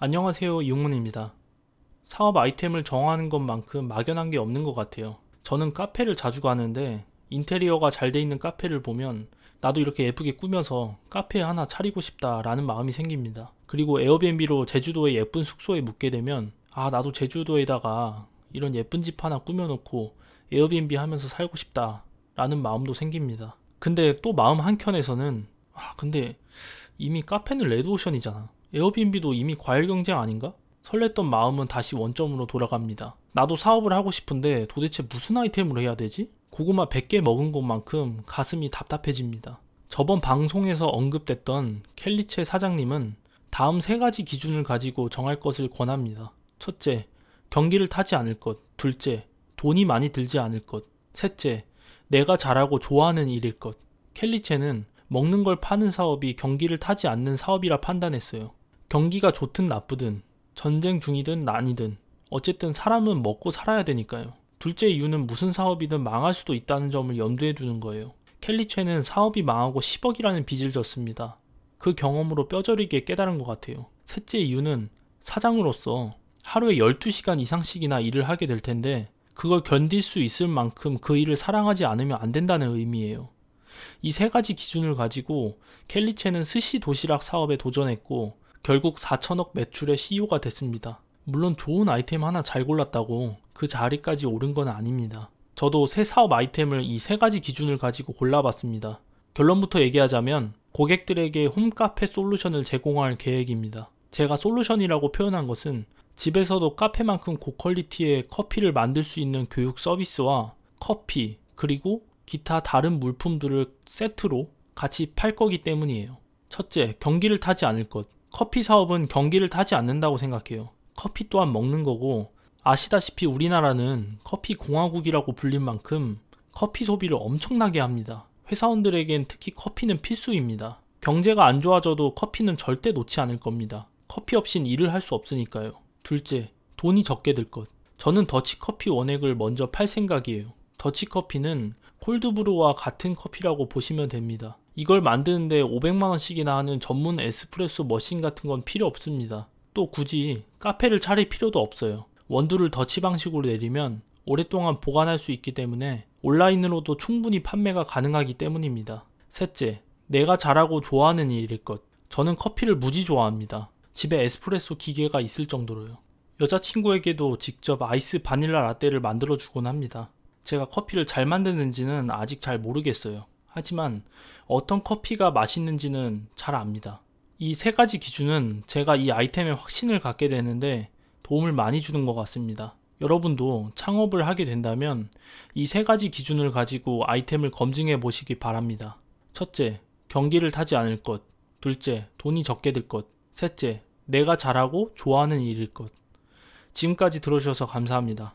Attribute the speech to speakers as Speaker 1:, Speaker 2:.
Speaker 1: 안녕하세요 이용문입니다. 사업 아이템을 정하는 것만큼 막연한 게 없는 것 같아요. 저는 카페를 자주 가는데 인테리어가 잘 돼 있는 카페를 보면 나도 이렇게 예쁘게 꾸며서 카페 하나 차리고 싶다라는 마음이 생깁니다. 그리고 에어비앤비로 제주도의 예쁜 숙소에 묵게 되면 아 나도 제주도에다가 이런 예쁜 집 하나 꾸며놓고 에어비앤비 하면서 살고 싶다라는 마음도 생깁니다. 근데 또 마음 한켠에서는 아 근데 이미 카페는 레드오션이잖아. 에어비앤비도 이미 과일 경쟁 아닌가? 설렜던 마음은 다시 원점으로 돌아갑니다. 나도 사업을 하고 싶은데 도대체 무슨 아이템으로 해야 되지? 고구마 100개 먹은 것만큼 가슴이 답답해집니다. 저번 방송에서 언급됐던 켈리체 사장님은 다음 세 가지 기준을 가지고 정할 것을 권합니다. 첫째, 경기를 타지 않을 것. 둘째, 돈이 많이 들지 않을 것. 셋째, 내가 잘하고 좋아하는 일일 것. 켈리체는 먹는 걸 파는 사업이 경기를 타지 않는 사업이라 판단했어요. 경기가 좋든 나쁘든 전쟁 중이든 난이든 어쨌든 사람은 먹고 살아야 되니까요. 둘째 이유는 무슨 사업이든 망할 수도 있다는 점을 염두에 두는 거예요. 켈리체는 사업이 망하고 10억이라는 빚을 졌습니다. 그 경험으로 뼈저리게 깨달은 것 같아요. 셋째 이유는 사장으로서 하루에 12시간 이상씩이나 일을 하게 될 텐데 그걸 견딜 수 있을 만큼 그 일을 사랑하지 않으면 안 된다는 의미예요. 이 세 가지 기준을 가지고 켈리체는 스시 도시락 사업에 도전했고 결국 4천억 매출의 CEO가 됐습니다. 물론 좋은 아이템 하나 잘 골랐다고 그 자리까지 오른 건 아닙니다. 저도 새 사업 아이템을 이 세 가지 기준을 가지고 골라봤습니다. 결론부터 얘기하자면 고객들에게 홈카페 솔루션을 제공할 계획입니다. 제가 솔루션이라고 표현한 것은 집에서도 카페만큼 고퀄리티의 커피를 만들 수 있는 교육 서비스와 커피, 그리고 기타 다른 물품들을 세트로 같이 팔 거기 때문이에요. 첫째, 경기를 타지 않을 것. 커피 사업은 경기를 타지 않는다고 생각해요. 커피 또한 먹는 거고 아시다시피 우리나라는 커피 공화국이라고 불린 만큼 커피 소비를 엄청나게 합니다. 회사원들에겐 특히 커피는 필수입니다. 경제가 안 좋아져도 커피는 절대 놓지 않을 겁니다. 커피 없인 일을 할 수 없으니까요. 둘째, 돈이 적게 들 것. 저는 더치커피 원액을 먼저 팔 생각이에요. 더치커피는 콜드브루와 같은 커피라고 보시면 됩니다. 이걸 만드는데 500만원씩이나 하는 전문 에스프레소 머신 같은 건 필요 없습니다. 또 굳이 카페를 차릴 필요도 없어요. 원두를 더치 방식으로 내리면 오랫동안 보관할 수 있기 때문에 온라인으로도 충분히 판매가 가능하기 때문입니다. 셋째, 내가 잘하고 좋아하는 일일 것. 저는 커피를 무지 좋아합니다. 집에 에스프레소 기계가 있을 정도로요. 여자친구에게도 직접 아이스 바닐라 라떼를 만들어 주곤 합니다. 제가 커피를 잘 만드는지는 아직 잘 모르겠어요. 하지만 어떤 커피가 맛있는지는 잘 압니다. 이 세 가지 기준은 제가 이 아이템에 확신을 갖게 되는데 도움을 많이 주는 것 같습니다. 여러분도 창업을 하게 된다면 이 세 가지 기준을 가지고 아이템을 검증해 보시기 바랍니다. 첫째, 경기를 타지 않을 것. 둘째, 돈이 적게 들 것. 셋째, 내가 잘하고 좋아하는 일일 것. 지금까지 들어주셔서 감사합니다.